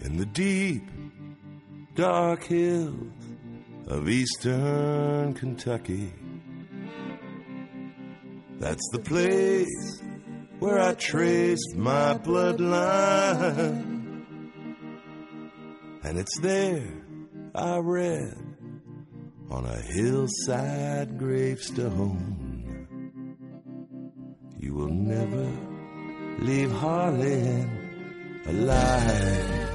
In the deep, dark hills of eastern Kentucky. That's the place where I traced my bloodline. And it's there I read on a hillside gravestone. You will never leave Harlan alive.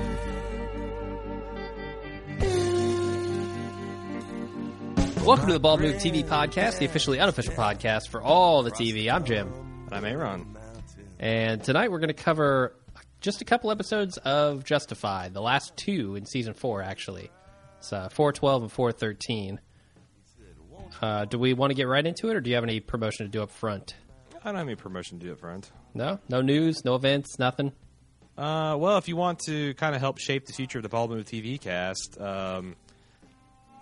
Welcome to the Bald Move TV podcast, the officially unofficial podcast for all the TV. I'm Jim, And I'm Aaron. and tonight we're going to cover just a couple episodes of Justified, the last two in season four, actually. It's uh, 412 and 413. Uh, do we want to get right into it, or do you have any promotion to do up front? I don't have any promotion to do up front. No? No news, no events, nothing? Uh, well, if you want to kind of help shape the future of the Bald Move TV cast, um,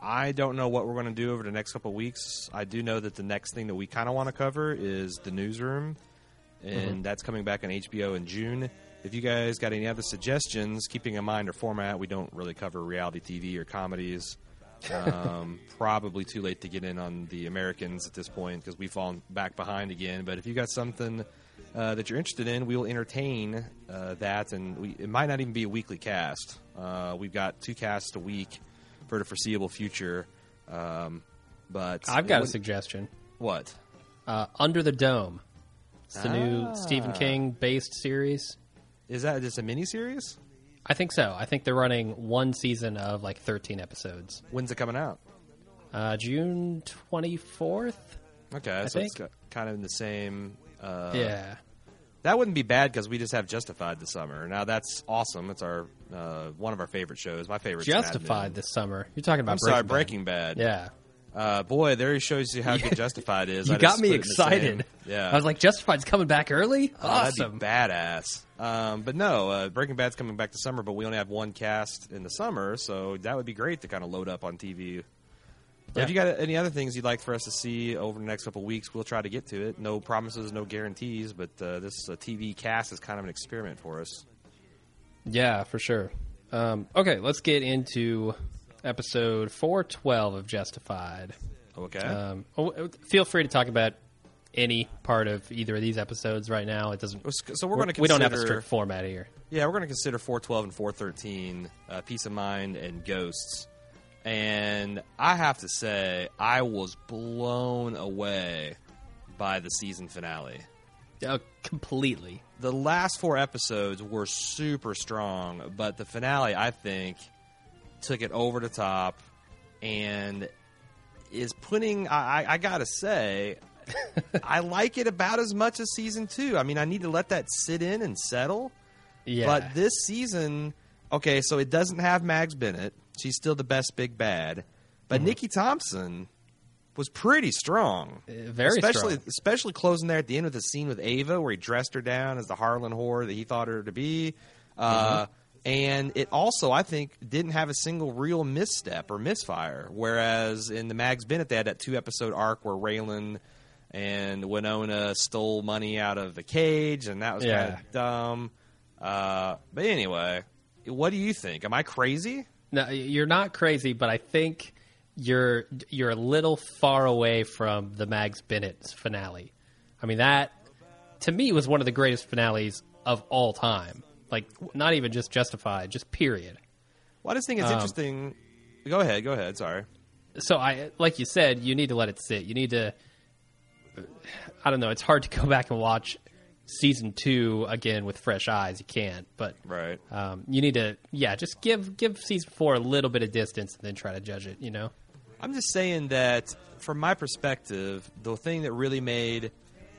I don't know what we're going to do over the next couple weeks. I do know that the next thing that we kind of want to cover is the newsroom, and that's coming back on HBO in June. If you guys got any other suggestions, keeping in mind our format, we don't really cover reality TV or comedies. um, probably too late to get in on the Americans at this point because we've fallen back behind again. But if you got something uh, that you're interested in, we will entertain uh, that, and we, it might not even be a weekly cast. Uh, we've got two casts a week for the foreseeable future. Um, but I've got a wouldn't- suggestion. What? Uh, Under the Dome. It's the new Stephen Ah. King based series. Is that just a mini series? I think so. I think they're running one season of like 13 episodes. When's it coming out? Uh, June 24th? Okay, so it's think. got- kind of in the same. Uh, yeah. That wouldn't be bad because we just have Justified this summer. Now that's awesome. It's our uh, one of our favorite shows. My favorite. Justified this summer. You're talking about I'm sorry, Breaking Breaking Bad. Bad. Yeah. Uh, boy, there he shows you how good Justified is. You I got me put it in the excited. Yeah, I was like, Justified's coming back early? Oh, awesome. Badass. Um, but no, uh, Breaking Bad's coming back to summer, but we only have one cast in the summer, so that would be great to kind of load up on TV. Yeah. If you got any other things you'd like for us to see over the next couple of weeks, we'll try to get to it. No promises, no guarantees, but uh, this uh, TV cast is kind of an experiment for us. Yeah, for sure. Um, okay, let's get into episode 412 of Justified. Okay. Um, oh, feel free to talk about any part of either of these episodes right now. It doesn't. so we're going to we don't have a strict format here. Yeah, we're going to consider 412 and 413 uh, Peace of Mind and Ghosts. And I have to say, I was blown away by the season finale. Uh, completely. The last four episodes were super strong, but the finale, I think, took it over the top and is putting. I, I, gotta say, I like it about as much as season two. I mean, I need to let that sit in and settle. Yeah. But this season, okay, so it doesn't have Mags Bennett. She's still the best big bad. But Mm-hmm. Nikki Thompson was pretty strong. Uh, very especially strong. especially closing there at the end of the scene with Ava where he dressed her down as the Harlan whore that he thought her to be. Uh, Mm-hmm. And it also, I think, didn't have a single real misstep or misfire. Whereas in the Mags Bennett, they had that two episode arc where Raylan and Winona stole money out of the cage, and that was Yeah. kind of dumb. Uh, but anyway, what do you think? Am I crazy? No, you're not crazy, but I think you're you're a little far away from the Mags Bennett's finale. I mean that to me was one of the greatest finales of all time. Like not even just justified, just period. Well, I just think it's Um, interesting. Go ahead, go ahead. Sorry. So I like you said, you need to let it sit. You need to I don't know, it's hard to go back and watch season 2 again with fresh eyes. You can't, but Right. um, you need to yeah, just give give season 4 a little bit of distance and then try to judge it, you know. I'm just saying that from my perspective, the thing that really made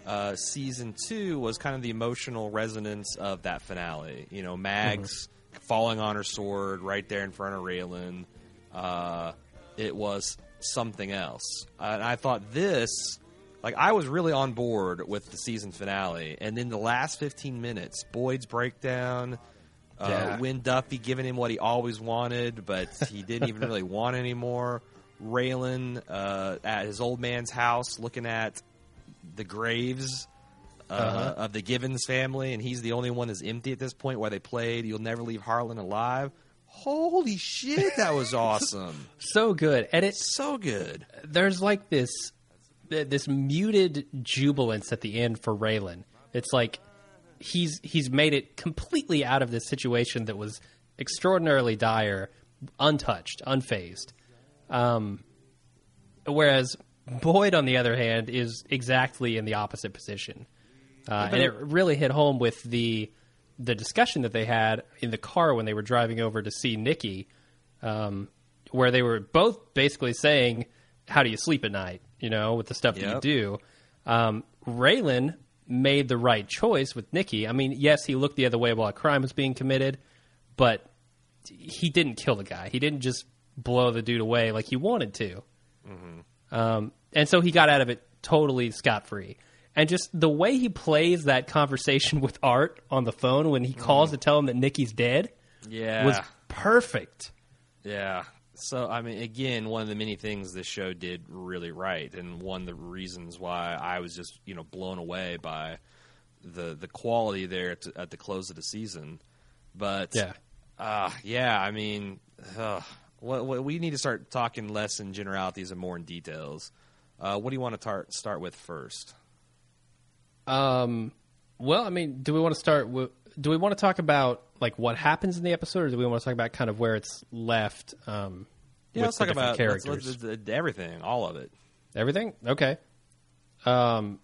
uh, season two was kind of the emotional resonance of that finale. You know, Mags falling on her sword right there in front of Raylan. Uh, it was something else. Uh, and I thought this, like, I was really on board with the season finale. And then the last 15 minutes, Boyd's breakdown, Uh, Yeah. Wynn Duffy giving him what he always wanted, but he didn't even really want anymore. Raylan uh, at his old man's house looking at the graves uh, Uh-huh. of the Givens family, and he's the only one that's empty at this point. Where they played "You'll Never Leave Harlan Alive." Holy shit, that was awesome! So good, and it's so good. there's like this this muted jubilance at the end for Raylan. It's like he's he's made it completely out of this situation that was extraordinarily dire, untouched, unfazed. Um, whereas Boyd, on the other hand, is exactly in the opposite position, uh, and it really hit home with the the discussion that they had in the car when they were driving over to see Nikki, um, where they were both basically saying, "How do you sleep at night?" You know, with the stuff that you do. Um, Raylan made the right choice with Nikki. I mean, yes, he looked the other way while a crime was being committed, but he didn't kill the guy. He didn't just blow the dude away like he wanted to. Um, and so he got out of it totally scot free. And just the way he plays that conversation with Art on the phone when he calls to tell him that Nikki's dead Yeah, was perfect. Yeah. So I mean, again, one of the many things this show did really right, and one of the reasons why I was just you know blown away by the the quality there at, at the close of the season. But Yeah. uh, yeah, I mean, uh, what, what, we need to start talking less in generalities and more in details. Uh, what do you want to tar- start with first? Um, well, I mean, do we want to start? With, do we want to talk about like what happens in the episode, or do we want to talk about kind of where it's left? Um, Yeah, let's talk about characters. let's- let's- let's- everything, all of it. Everything? Okay. Um,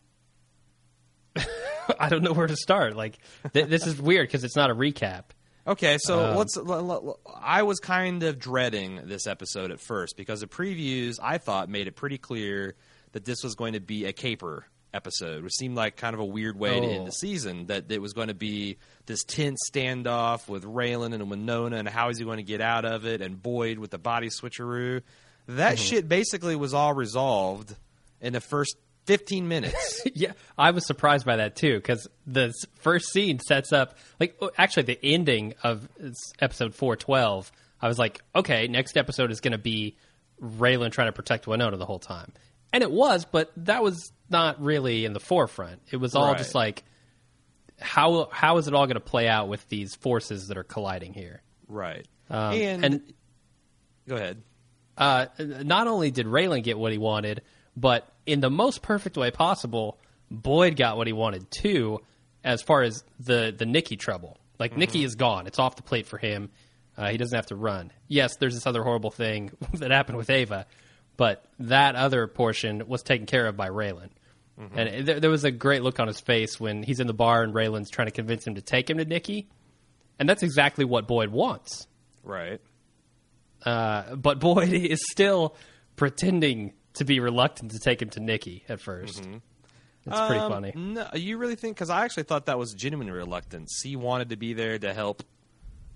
I don't know where to start. Like, th- this is weird because it's not a recap. Okay, so Um, let's. l- l- l- I was kind of dreading this episode at first because the previews I thought made it pretty clear that this was going to be a caper episode, which seemed like kind of a weird way to Oh. end the season. That it was going to be this tense standoff with Raylan and Winona, and how is he going to get out of it, and Boyd with the body switcheroo. That Mm-hmm. shit basically was all resolved in the first fifteen minutes. yeah, I was surprised by that too because the first scene sets up like oh, actually the ending of episode four twelve. I was like, okay, next episode is going to be Raylan trying to protect Winona the whole time, and it was, but that was not really in the forefront. It was all Right. just like how how is it all going to play out with these forces that are colliding here? right. Um, and, and- go ahead. uh, not only did Raylan get what he wanted, but in the most perfect way possible, Boyd got what he wanted too, as far as the the Nikki trouble. Like Nikki is gone; it's off the plate for him. Uh, he doesn't have to run. Yes, there's this other horrible thing that happened with Ava, but that other portion was taken care of by Raylan. And there, there was a great look on his face when he's in the bar and Raylan's trying to convince him to take him to Nikki, and that's exactly what Boyd wants Right. uh, but Boyd is still pretending to be reluctant to take him to Nikki at 1st It's pretty Um, funny. No, you really think? Because I actually thought that was genuine reluctance. He wanted to be there to help.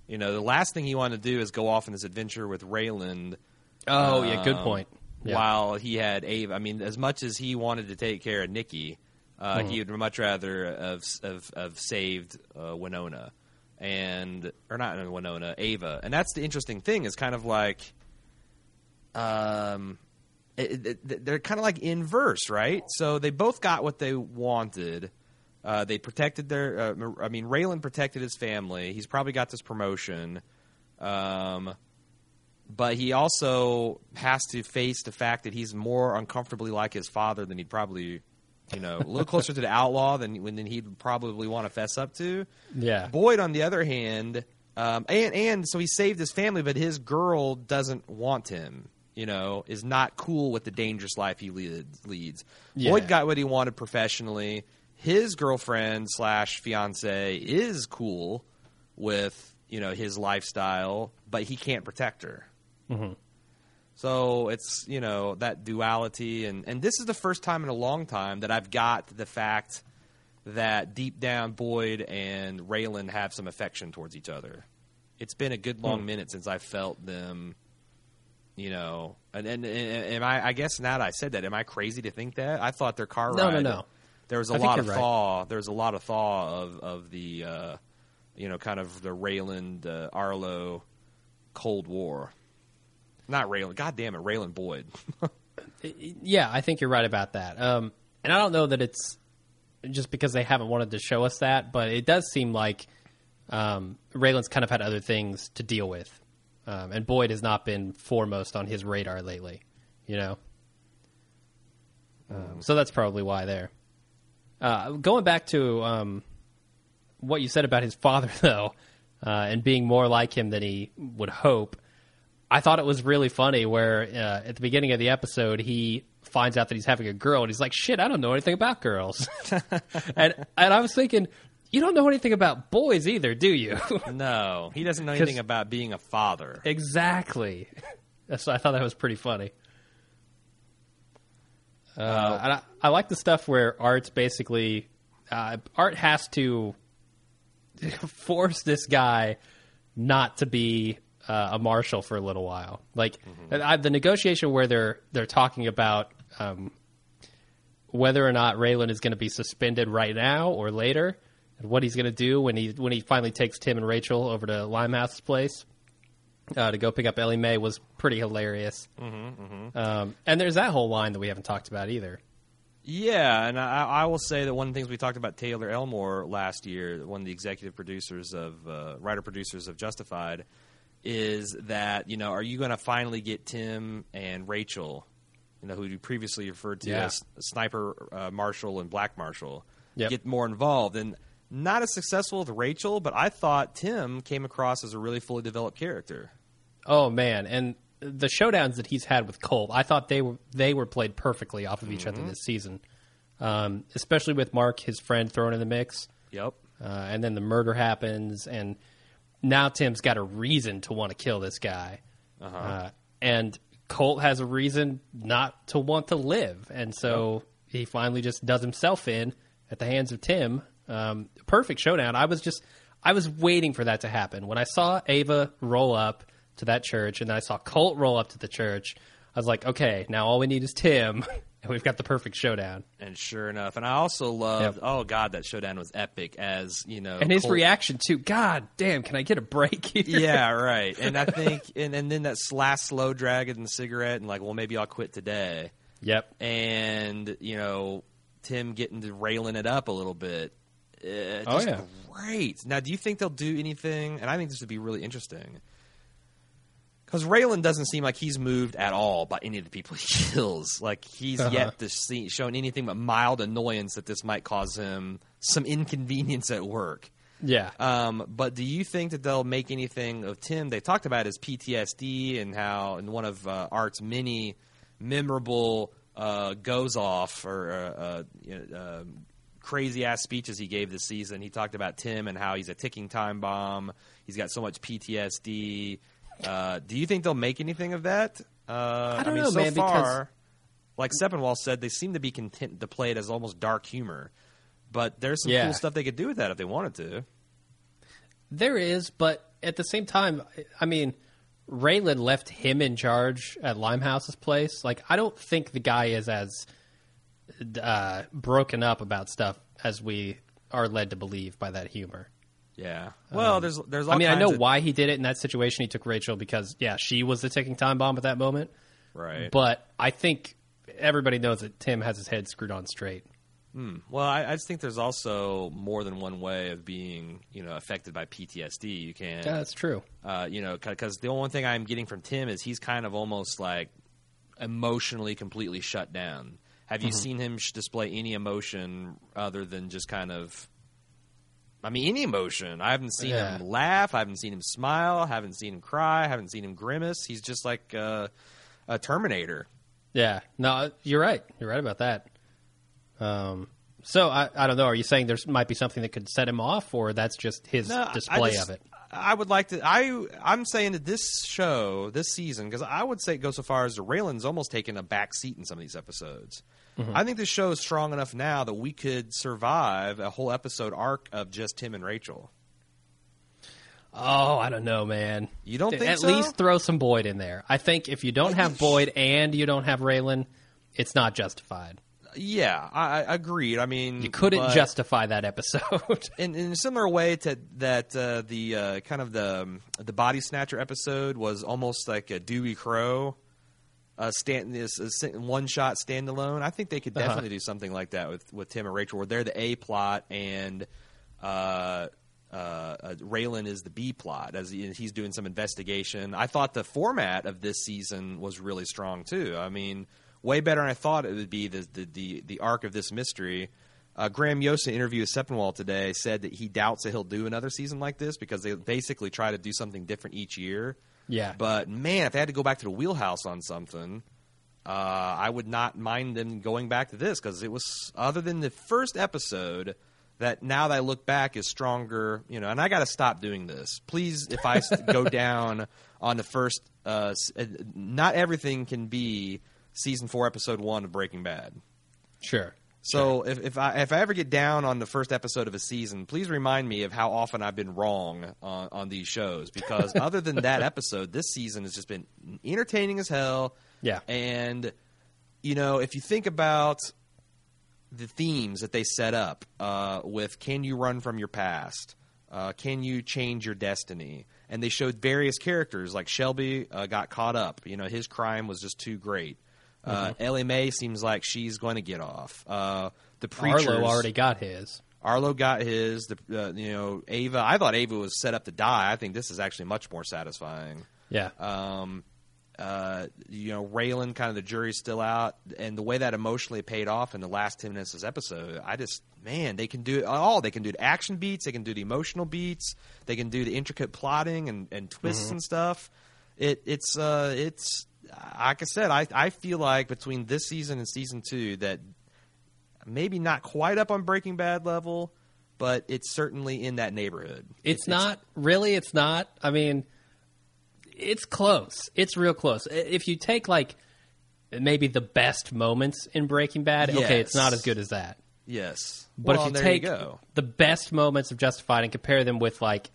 You know, the last thing he wanted to do is go off on this adventure with Raylan. Oh, yeah, good um, point. Yeah. While he had Ava, I mean, as much as he wanted to take care of Nikki, uh, Mm-hmm. he would much rather have have, have saved uh, Winona, and or not Winona, Ava. And that's the interesting thing. Is kind of like, um, it, it- they're kind of like inverse, right? So they both got what they wanted. Uh, they protected their. Uh, I mean, Raylan protected his family. He's probably got this promotion, um, but he also has to face the fact that he's more uncomfortably like his father than he'd probably, you know, a little closer to the outlaw than than he'd probably want to fess up to. Yeah. Boyd, on the other hand, um, and and so he saved his family, but his girl doesn't want him. You know, is not cool with the dangerous life he leads. leads. Yeah. Boyd got what he wanted professionally. His girlfriend slash fiance is cool with you know his lifestyle, but he can't protect her. Mm-hmm. So it's you know that duality, and and this is the first time in a long time that I've got the fact that deep down Boyd and Raylan have some affection towards each other. It's been a good long hmm. minute since I felt them. You know, and, and, and am I? I guess now that I said that, am I crazy to think that? I thought their car No, no, ride. no. There was a I lot of you're right. thaw. There was a lot of thaw of of the, uh, you know, kind of the Raylan uh, Arlo Cold War. Not Raylan. God damn it, Raylan Boyd. Yeah, I think you're right about that. Um, and I don't know that it's just because they haven't wanted to show us that, but it does seem like um, Raylan's kind of had other things to deal with, um, and Boyd has not been foremost on his radar lately. You know, um, so that's probably why there. Uh, going back to um, what you said about his father, though, uh, and being more like him than he would hope. I thought it was really funny where uh, at the beginning of the episode he finds out that he's having a girl and he's like, "Shit, I don't know anything about girls," and and I was thinking, you don't know anything about boys either, do you? no, he doesn't know anything about being a father. exactly. So I thought that was pretty funny. Uh, and I, I like the stuff where Art's basically uh, Art has to force this guy not to be uh, a marshal for a little while. Like I, the negotiation where they're they're talking about um, whether or not Raylan is going to be suspended right now or later, and what he's going to do when he when he finally takes Tim and Rachel over to Limehouse's place uh, to go pick up Ellen May was pretty hilarious. Um, and there's that whole line that we haven't talked about either. Yeah, and I, I will say that one of the things we talked about Taylor Elmore last year, one of the executive producers of uh, writer producers of Justified, is that you know are you going to finally get Tim and Rachel, you know who you previously referred to Yeah. as Sniper uh, Marshall and Black Marshall, Yep. get more involved and. Not as successful with Rachel, but I thought Tim came across as a really fully developed character. Oh man, and the showdowns that he's had with Colt, I thought they were they were played perfectly off of each other this season. Um, especially with Mark, his friend, thrown in the mix, Yep. uh, and then the murder happens, and now Tim's got a reason to want to kill this guy, uh and Colt has a reason not to want to live, and so he finally just does himself in at the hands of Tim. Um, perfect showdown. I was just I was waiting for that to happen when I saw Ava roll up to that church, and then I saw Colt roll up to the church. I was like, okay, now all we need is Tim, and we've got the perfect showdown. And sure enough, and I also loved. Yep. Oh God, that showdown was epic. As you know, And his Colt- reaction to, God damn, can I get a break here? yeah, right. And I think, and, and then that last slow drag in the cigarette, and like, well, maybe I'll quit today. Yep. And you know, Tim getting to railing it up a little bit. Uh, Oh, yeah. great. Now, do you think they'll do anything? And I think this would be really interesting. Because Raylan doesn't seem like he's moved at all by any of the people he kills. Like he's Uh-huh. yet to see shown anything but mild annoyance that this might cause him some inconvenience at work. Yeah. Um, but do you think that they'll make anything of Tim? They talked about his PTSD and how in one of uh, Art's many memorable uh, goes off or uh, crazy ass speeches he gave this season. He talked about Tim and how he's a ticking time bomb. He's got so much PTSD. Uh, do you think they'll make anything of that? Uh, I don't mean, know, so man, because- far, like Sepinwall said, they seem to be content to play it as almost dark humor. But there's some Yeah. cool stuff they could do with that if they wanted to. There is, but at the same time, I mean, Raylan left him in charge at Limehouse's place. Like, I don't think the guy is as uh, broken up about stuff as we are led to believe by that humor. Yeah. Well, there's there's. Um, I mean, I know of- why he did it in that situation. He took Rachel because, yeah, she was the ticking time bomb at that moment. Right. But I think everybody knows that Tim has his head screwed on straight. Hmm. well, I, I just think there's also more than one way of being, you know, affected by PTSD. You can, Yeah, that's true. uh, you know, because the only thing I'm getting from Tim is he's kind of almost like emotionally completely shut down. Have you Mm-hmm. seen him display any emotion other than just kind of? I mean, any emotion. I haven't seen Yeah. him laugh. I haven't seen him smile. I haven't seen him cry. I haven't seen him grimace. He's just like uh, a Terminator. Yeah, no, you're right. You're right about that. Um, so I, I don't know. Are you saying there might be something that could set him off, or that's just his No, display just- of it? I would like to. I I'm saying that this show, this season, because I would say it goes so far as Raylan's almost taken a back seat in some of these episodes. Mm-hmm. I think this show is strong enough now that we could survive a whole episode arc of just Tim and Rachel. Oh, I don't know, man. You don't think At so? least throw some Boyd in there. I think if you don't have Boyd and you don't have Raylan, it's not justified. Yeah, I, I agreed. I mean, You couldn't but justify that episode. in, in a similar way to that uh, the uh, kind of the um, the body snatcher episode was almost like a Dewey Crowe. Uh, stand this one shot standalone. I think they could Uh-huh. definitely do something like that with, with Tim and Rachel, where they're the A plot and uh, uh, uh, Raylan is the B plot as he, he's doing some investigation. I thought the format of this season was really strong too. I mean, way better than I thought it would be. The the the, the arc of this mystery. Uh, Graham an interview with Sepinwall today, said that he doubts that he'll do another season like this because they basically try to do something different each year. Yeah. But man, if they had to go back to the wheelhouse on something, uh, I would not mind them going back to this because it was other than the first episode that now that I look back is stronger. You know, and I got to stop doing this. Please, if I go down on the first, uh, uh, not everything can be season four, episode one of Breaking Bad. sure. So if, if I if I ever get down on the first episode of a season, please remind me of how often I've been wrong on, on these shows because other than that episode, this season has just been entertaining as hell. Yeah. And you know, if you think about the themes that they set up uh, with "Can you run from your past?" Uh, "Can you change your destiny?" and they showed various characters like Shelby uh, got caught up. You know, his crime was just too great. Uh, Ellen May seems like she's going to get off. Uh, the preachers, Arlo already got his. Arlo got his. The uh, you know Ava. I thought Ava was set up to die. I think this is actually much more satisfying. Yeah. Um, uh, you know, Raylan, kind of the jury's still out, and the way that emotionally paid off in the last ten minutes of this episode, I just man, they can do it all. They can do the action beats, they can do the emotional beats, they can do the intricate plotting and, and twists and stuff. It it's uh it's like I said, I I feel like between this season and season two that maybe not quite up on Breaking Bad level, but it's certainly in that neighborhood. It's not really. It's not. I mean, it's close. It's real close. If you take like maybe the best moments in Breaking Bad, okay, it's not as good as that. Yes, But Well, if you take go. the best moments of Justified and compare them with like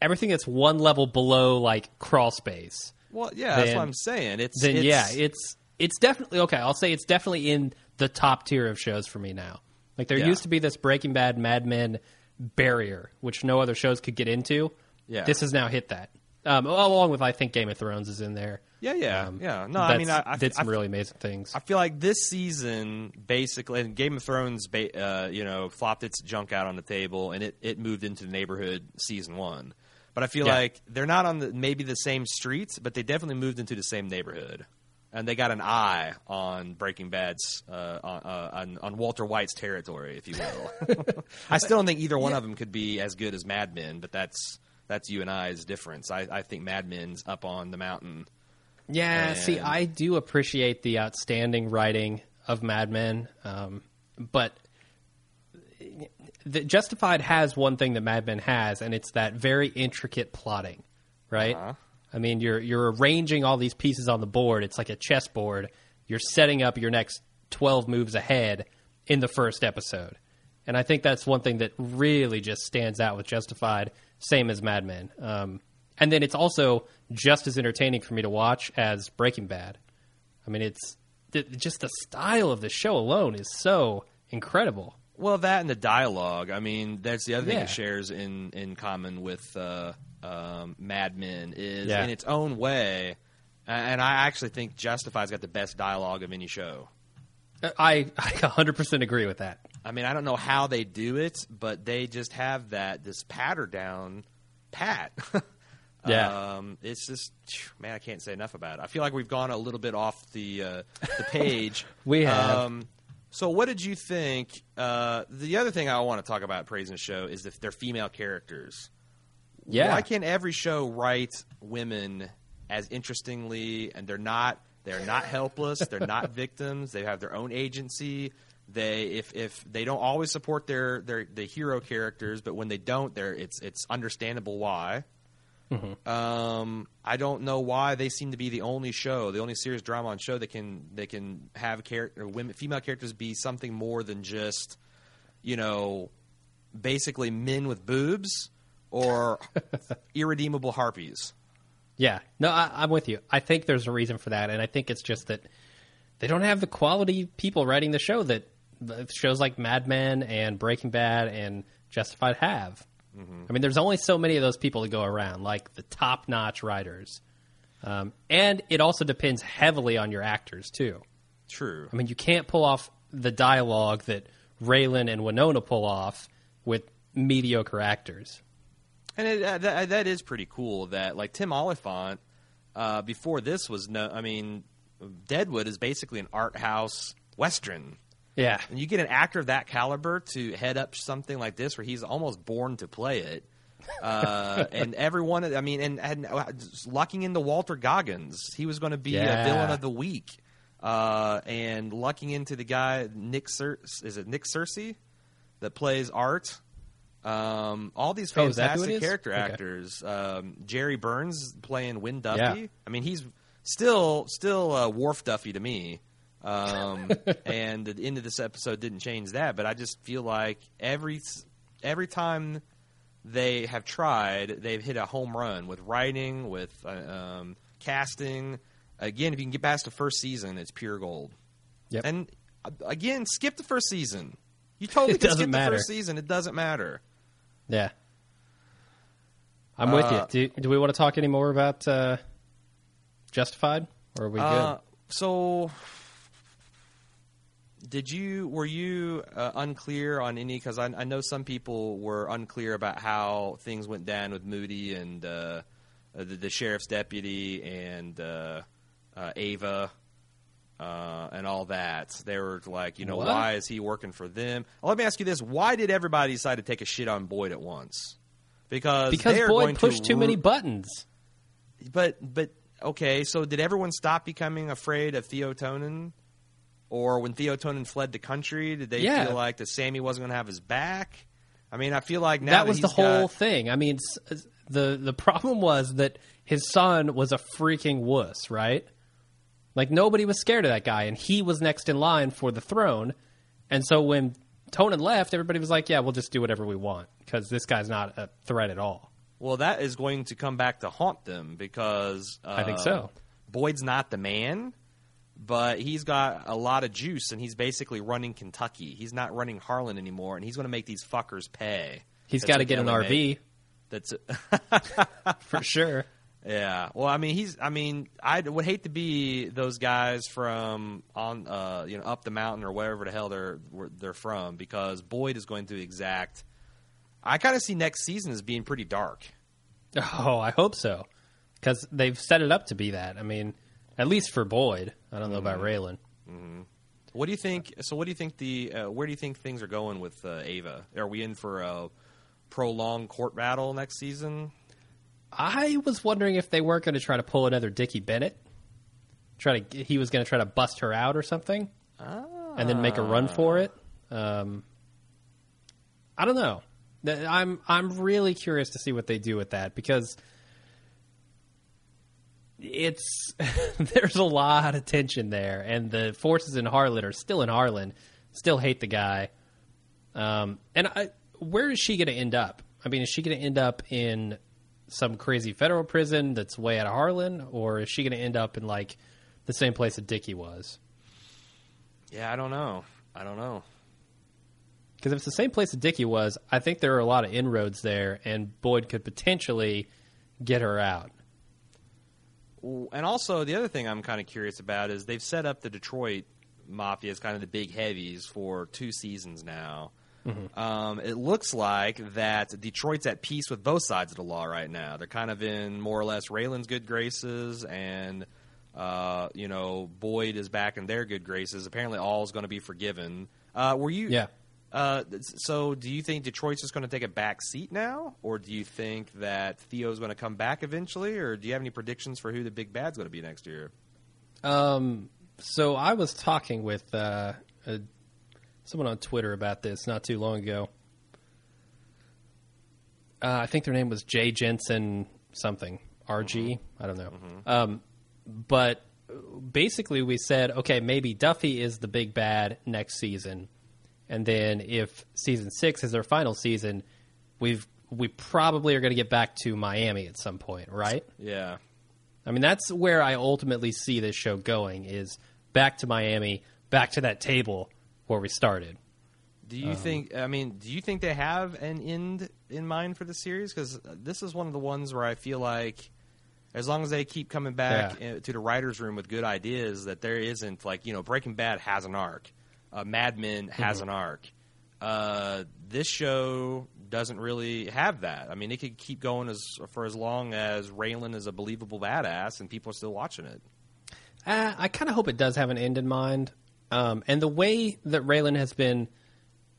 everything that's one level below like Crawl Space, Well, yeah, that's what I'm saying. It's then it's, yeah, it's it's definitely okay. I'll say it's definitely in the top tier of shows for me now. Like there Yeah. used to be this Breaking Bad, Mad Men barrier, which no other shows could get into. Yeah. this has now hit that. Um, along with I think Game of Thrones is in there. yeah, yeah, Um, yeah. No, I mean, I, I, did I, some really amazing things. I feel like this season, basically, and Game of Thrones, ba- uh, you know, flopped its junk out on the table, and it, it moved into the neighborhood season one. But I feel Yeah. like they're not on the maybe the same streets, but they definitely moved into the same neighborhood, and they got an eye on Breaking Bad's uh, on, uh, on on Walter White's territory, if you will. I still don't think either one of them could be as good as Mad Men, but that's that's you and I's difference. I, I think Mad Men's up on the mountain. Yeah, see, I do appreciate the outstanding writing of Mad Men, um, but the Justified has one thing that Mad Men has, and it's that very intricate plotting, right? Uh-huh. I mean, you're you're arranging all these pieces on the board. It's like a chessboard. You're setting up your next twelve moves ahead in the first episode, and I think that's one thing that really just stands out with Justified, same as Mad Men. Um, and then it's also just as entertaining for me to watch as Breaking Bad. I mean, it's th- just the style of the show alone is so incredible. Well, that and the dialogue. I mean, that's the other thing Yeah. it shares in in common with uh, um, Mad Men is Yeah. in its own way. And I actually think Justify's got the best dialogue of any show. I I 100% agree with that. I mean, I don't know how they do it, but they just have that this patter down pat. Yeah. um, it's just man, I can't say enough about it. I feel like we've gone a little bit off the uh, the page. We have. Um, so, what did you think? Uh, the other thing I want to talk about praising the show is if they're female characters. Yeah. Why can't every show write women as interestingly and they're not they're not helpless, they're not victims, they have their own agency. They if if they don't always support their their the hero characters, but when they don't, they're it's it's understandable why. Um, I don't know why they seem to be the only show, the only serious drama on show that can they can have character women female characters be something more than just you know basically men with boobs or irredeemable harpies. Yeah, no, I, I'm with you. I think there's a reason for that, and I think it's just that they don't have the quality people writing the show that the shows like Mad Men and Breaking Bad and Justified have. I mean, there's only so many of those people to go around, like the top notch writers. Um, and it also depends heavily on your actors, too. True. I mean, you can't pull off the dialogue that Raylan and Winona pull off with mediocre actors. And it, uh, that, that is pretty cool that like Tim Olyphant uh, before this was no I mean Deadwood is basically an art house western. Yeah. And you get an actor of that caliber to head up something like this where he's almost born to play it. Uh, and everyone, I mean, and, and uh, lucking into Walton Goggins. He was going to be Yeah. a villain of the week. Uh, and lucking into the guy, Nick Cer- is it Nick Searcy, that plays Art. Um, all these Oh, is that who it fantastic is? character Okay. actors. Um, Jere Burns playing Wynn Duffy. Yeah. I mean, he's still still uh, Wharf Duffy to me. Um, and the end of this episode didn't change that, but I just feel like every every time they have tried, they've hit a home run with writing, with uh, um, casting. Again, if you can get past the first season, it's pure gold. Yep. And uh, again, skip the first season. You totally It can doesn't skip matter. the first season. It doesn't matter. Yeah. I'm with Uh, you. Do, do we want to talk any more about uh, Justified? Or are we good? Uh, so, did you were you uh, unclear on any? Because I, I know some people were unclear about how things went down with Moody and uh, uh, the, the sheriff's deputy and uh, uh, Ava. Uh, and all that. They were like, you know, What? why is he working for them? Well, let me ask you this: Why did everybody decide to take a shit on Boyd at once? Because because they are going Boyd pushed to too many buttons. but but okay, so did everyone stop becoming afraid of Theo Tonin? Or when Theo Tonin fled the country, did they Yeah. feel like that Sammy wasn't going to have his back? I mean, I feel like now that was the he's whole got- thing. I mean, the the problem was that his son was a freaking wuss, right? Like nobody was scared of that guy, and he was next in line for the throne. And so when Tonin left, everybody was like, "Yeah, we'll just do whatever we want because this guy's not a threat at all." Well, that is going to come back to haunt them because uh, I think so. Boyd's not the man, but he's got a lot of juice, and he's basically running Kentucky. He's not running Harlan anymore, and he's going to make these fuckers pay. He's got to get an RV make. That's for sure. Yeah. Well, I mean, he's. I mean, I would hate to be those guys from on, uh, you know, up the mountain or wherever the hell they're they're from, because Boyd is going to exact. I kind of see next season as being pretty dark. Oh, I hope so because they've set it up to be that. I mean, at least for Boyd. I don't know about Raylan. What do you think? So, what do you think the? Uh, where do you think things are going with uh, Ava? Are we in for a prolonged court battle next season? I was wondering if they weren't going to try to pull another Dickie Bennett. Try to he was going to try to bust her out or something, and then make a run for it. Um, I don't know. Th- I'm I'm really curious to see what they do with that because it's there's a lot of tension there, and the forces in Harlan are still in Harlan, still hate the guy. Um, and I, where is she going to end up? I mean, is she going to end up in some crazy federal prison that's way out of Harlan, or is she going to end up in like the same place that Dickie was? Yeah, I don't know. I don't know. Because if it's the same place that Dickie was, I think there are a lot of inroads there, and Boyd could potentially get her out. And also, the other thing I'm kind of curious about is they've set up the Detroit Mafia as kind of the big heavies for two seasons now. Um, it looks like that Detroit's at peace with both sides of the law right now. They're kind of in more or less Raylan's good graces, and uh, you know Boyd is back in their good graces. Apparently, all is going to be forgiven. Uh, were you? Yeah. Uh, so, do you think Detroit's just going to take a back seat now, or do you think that Theo's going to come back eventually, or do you have any predictions for who the big bad's going to be next year? Um, so I was talking with uh, uh, someone on Twitter about this not too long ago. Uh, I think their name was Jay Jensen something RG. I don't know. Um, but basically, we said okay, maybe Duffy is the big bad next season, and then if season six is their final season, we've we probably are going to get back to Miami at some point, right? Yeah, I mean, that's where I ultimately see this show going is back to Miami, back to that table where we started. Do you think? I mean, do you think they have an end in mind for the series? Because this is one of the ones where I feel like, as long as they keep coming back Yeah. uh, to the writers' room with good ideas, that there isn't like you know Breaking Bad has an arc, uh, Mad Men has an arc. Uh, this show doesn't really have that. I mean, it could keep going as for as long as Raylan is a believable badass and people are still watching it. Uh, I kind of hope it does have an end in mind. Um, and the way that Raylan has been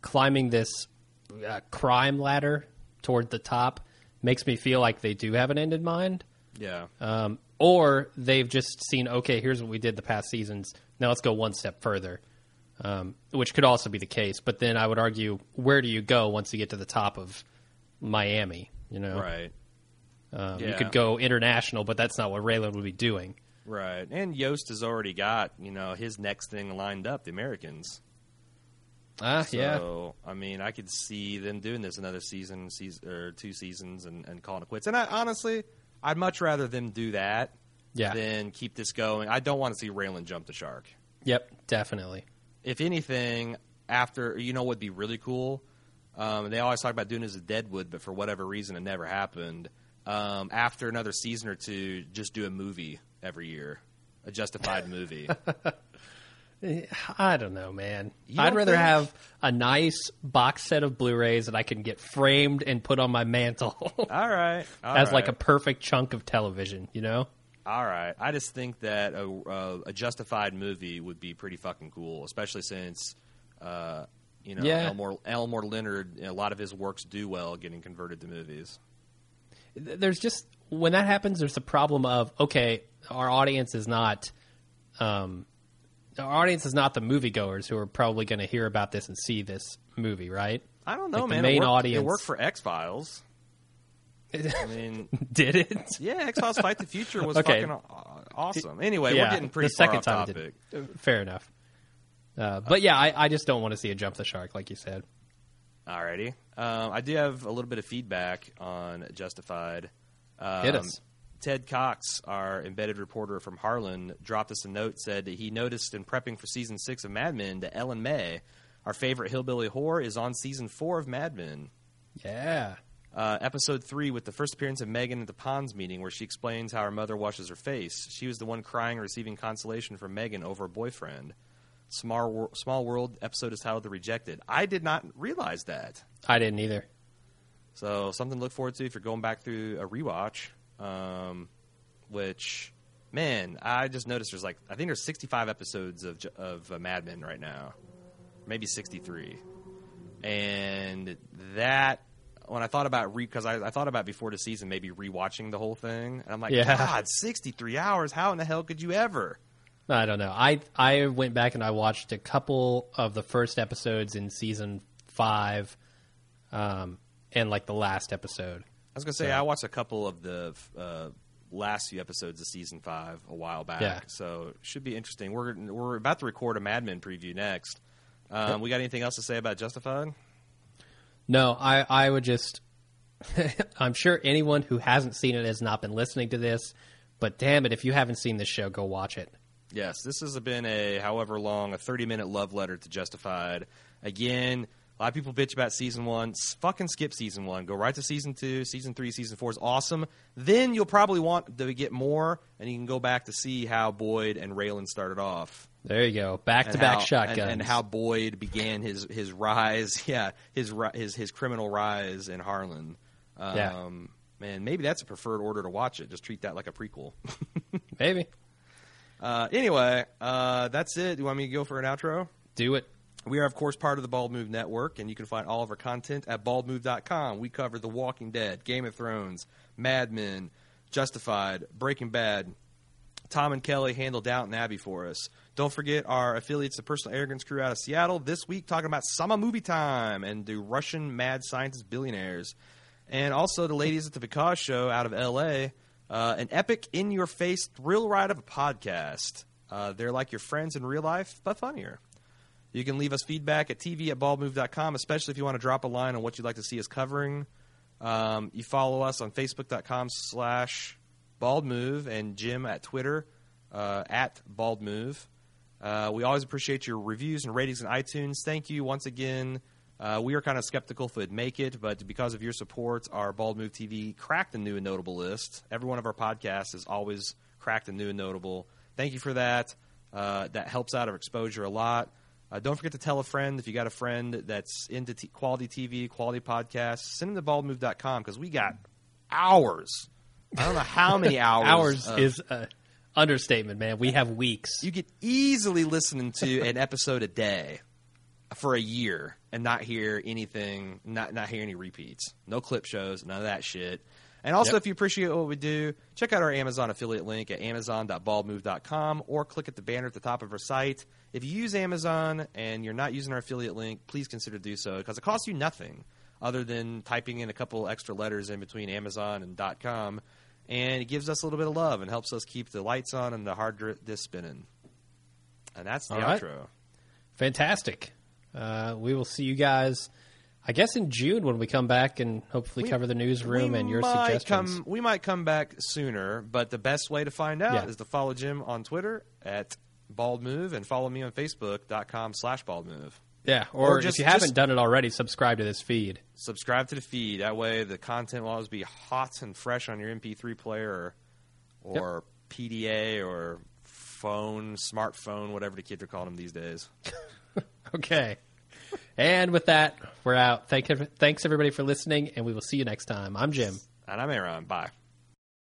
climbing this uh, crime ladder toward the top makes me feel like they do have an end in mind. Yeah. Um, or they've just seen, okay, here's what we did the past seasons. Now let's go one step further, um, which could also be the case. But then I would argue, where do you go once you get to the top of Miami? You know, Right. um, you could go international, but that's not what Raylan would be doing. Right. And Yost has already got, you know, his next thing lined up, the Americans. Ah, yeah. So, I mean, I could see them doing this another season, season or two seasons and, and calling it quits. And I honestly, I'd much rather them do that Yeah. than keep this going. I don't want to see Raylan jump the shark. Yep, definitely. If anything, after, you know would be really cool? Um, they always talk about doing this as a Deadwood, but for whatever reason, it never happened. Um, after another season or two, just do a movie every year, a justified movie. I don't know, man. You I'd rather think- have a nice box set of Blu-rays that I can get framed and put on my mantle All right. all as like a perfect chunk of television. You know? All right. I just think that a, a, a justified movie would be pretty fucking cool, especially since, uh, you know, Yeah. Elmore, Elmore Leonard, a lot of his works do well getting converted to movies. There's just when that happens, there's the problem of okay, our audience is not, um, our audience is not the moviegoers who are probably going to hear about this and see this movie, right? I don't know, Like the man. main it worked, audience- It worked for X Files. I mean, Did it? yeah, X Files Fight the Future was Okay. fucking awesome. Anyway, yeah, we're getting pretty the second far off time topic. did. Fair enough. Uh, but yeah, I, I just don't want to see a jump the shark, like you said. Alrighty. Um, I do have a little bit of feedback on Justified. Um, Hit us. Ted Cox, our embedded reporter from Harlan, dropped us a note. Said that he noticed in prepping for season six of Mad Men that Ellen May, our favorite hillbilly whore, is on season four of Mad Men. Yeah. Uh, episode three, with the first appearance of Megan at the Ponds meeting, where she explains how her mother washes her face. She was the one crying, receiving consolation from Megan over a boyfriend. Small, Wor- Small World episode is titled "The Rejected." I did not realize that. I didn't either. So something to look forward to if you're going back through a rewatch. Um, which, man, I just noticed there's like I think there's 65 episodes of of uh, Mad Men right now, maybe 63, and that when I thought about re because I, I thought about before the season maybe rewatching the whole thing, and I'm like, Yeah. God, 63 hours? How in the hell could you ever? I don't know. I I went back and I watched a couple of the first episodes in season five, um, and like the last episode. I was gonna say So- I watched a couple of the uh, last few episodes of season five a while back, Yeah. so it should be interesting. We're we're about to record a Mad Men preview next. Um, We got anything else to say about Justified? No, I I would just. I'm sure anyone who hasn't seen it has not been listening to this, but damn it, if you haven't seen this show, go watch it. Yes, this has been a however long a 30 minute love letter to Justified. Again, a lot of people bitch about season one. Fucking skip season one. Go right to season two. Season three, season four is awesome. Then you'll probably want to get more, and you can go back to see how Boyd and Raylan started off. There you go, back to back shotguns, and, and how Boyd began his his rise, yeah, his his his criminal rise in Harlan. Um, Yeah. man, maybe that's a preferred order to watch it. Just treat that like a prequel. maybe uh, anyway, uh, that's it. Do you want me to go for an outro? do it. We are, of course, part of the Bald Move Network, and you can find all of our content at baldmove.com. We cover The Walking Dead, Game of Thrones, Mad Men, Justified, Breaking Bad. Tom and Kelly handle Downton Abbey for us. Don't forget our affiliates, the Personal Arrogance Crew out of Seattle, this week talking about Summer Movie Time and the Russian mad scientist billionaires. And also the ladies at the Because Show out of L.A., uh, an epic, in your face thrill ride of a podcast. Uh, they're like your friends in real life, but funnier. You can leave us feedback at tv at baldmove.com, especially if you want to drop a line on what you'd like to see us covering. Um, you follow us on facebook.com slash baldmove and Jim at Twitter uh, at baldmove. Uh, we always appreciate your reviews and ratings in iTunes. Thank you once again. Uh, we are kind of skeptical if it would make it, but because of your support, our Bald Move TV cracked the new and notable list. Every one of our podcasts is always cracked the new and notable. Thank you for that. Uh, that helps out our exposure a lot. Uh, don't forget to tell a friend if you got a friend that's into t- quality TV, quality podcasts. Send them to baldmove.com because we got hours. I don't know how many hours. Hours of- is uh, understatement, man. We have weeks. you could easily listen to an episode a day for a year and not hear anything, not not hear any repeats, no clip shows, none of that shit. And also, Yep. if you appreciate what we do, check out our Amazon affiliate link at amazon.baldmove.com or click at the banner at the top of our site. If you use Amazon and you're not using our affiliate link, please consider do so because it costs you nothing other than typing in a couple extra letters in between Amazon and .com, and it gives us a little bit of love and helps us keep the lights on and the hard disk spinning. And that's the All right. outro. Fantastic. Uh, we will see you guys, I guess, in June when we come back and hopefully We- cover the newsroom and your suggestions. Come, we might come back sooner, but the best way to find out Yeah. is to follow Jim on Twitter at baldmove and follow me on facebook.com slash baldmove. Yeah, or, or just- if you haven't done it already, subscribe to this feed. Subscribe to the feed. That way the content will always be hot and fresh on your MP3 player or, or PDA or phone, smartphone, whatever the kids are calling them these days. Okay. and with that, we're out. Thank, thanks everybody for listening, and we will see you next time. I'm Jim. And I'm Aaron. Bye.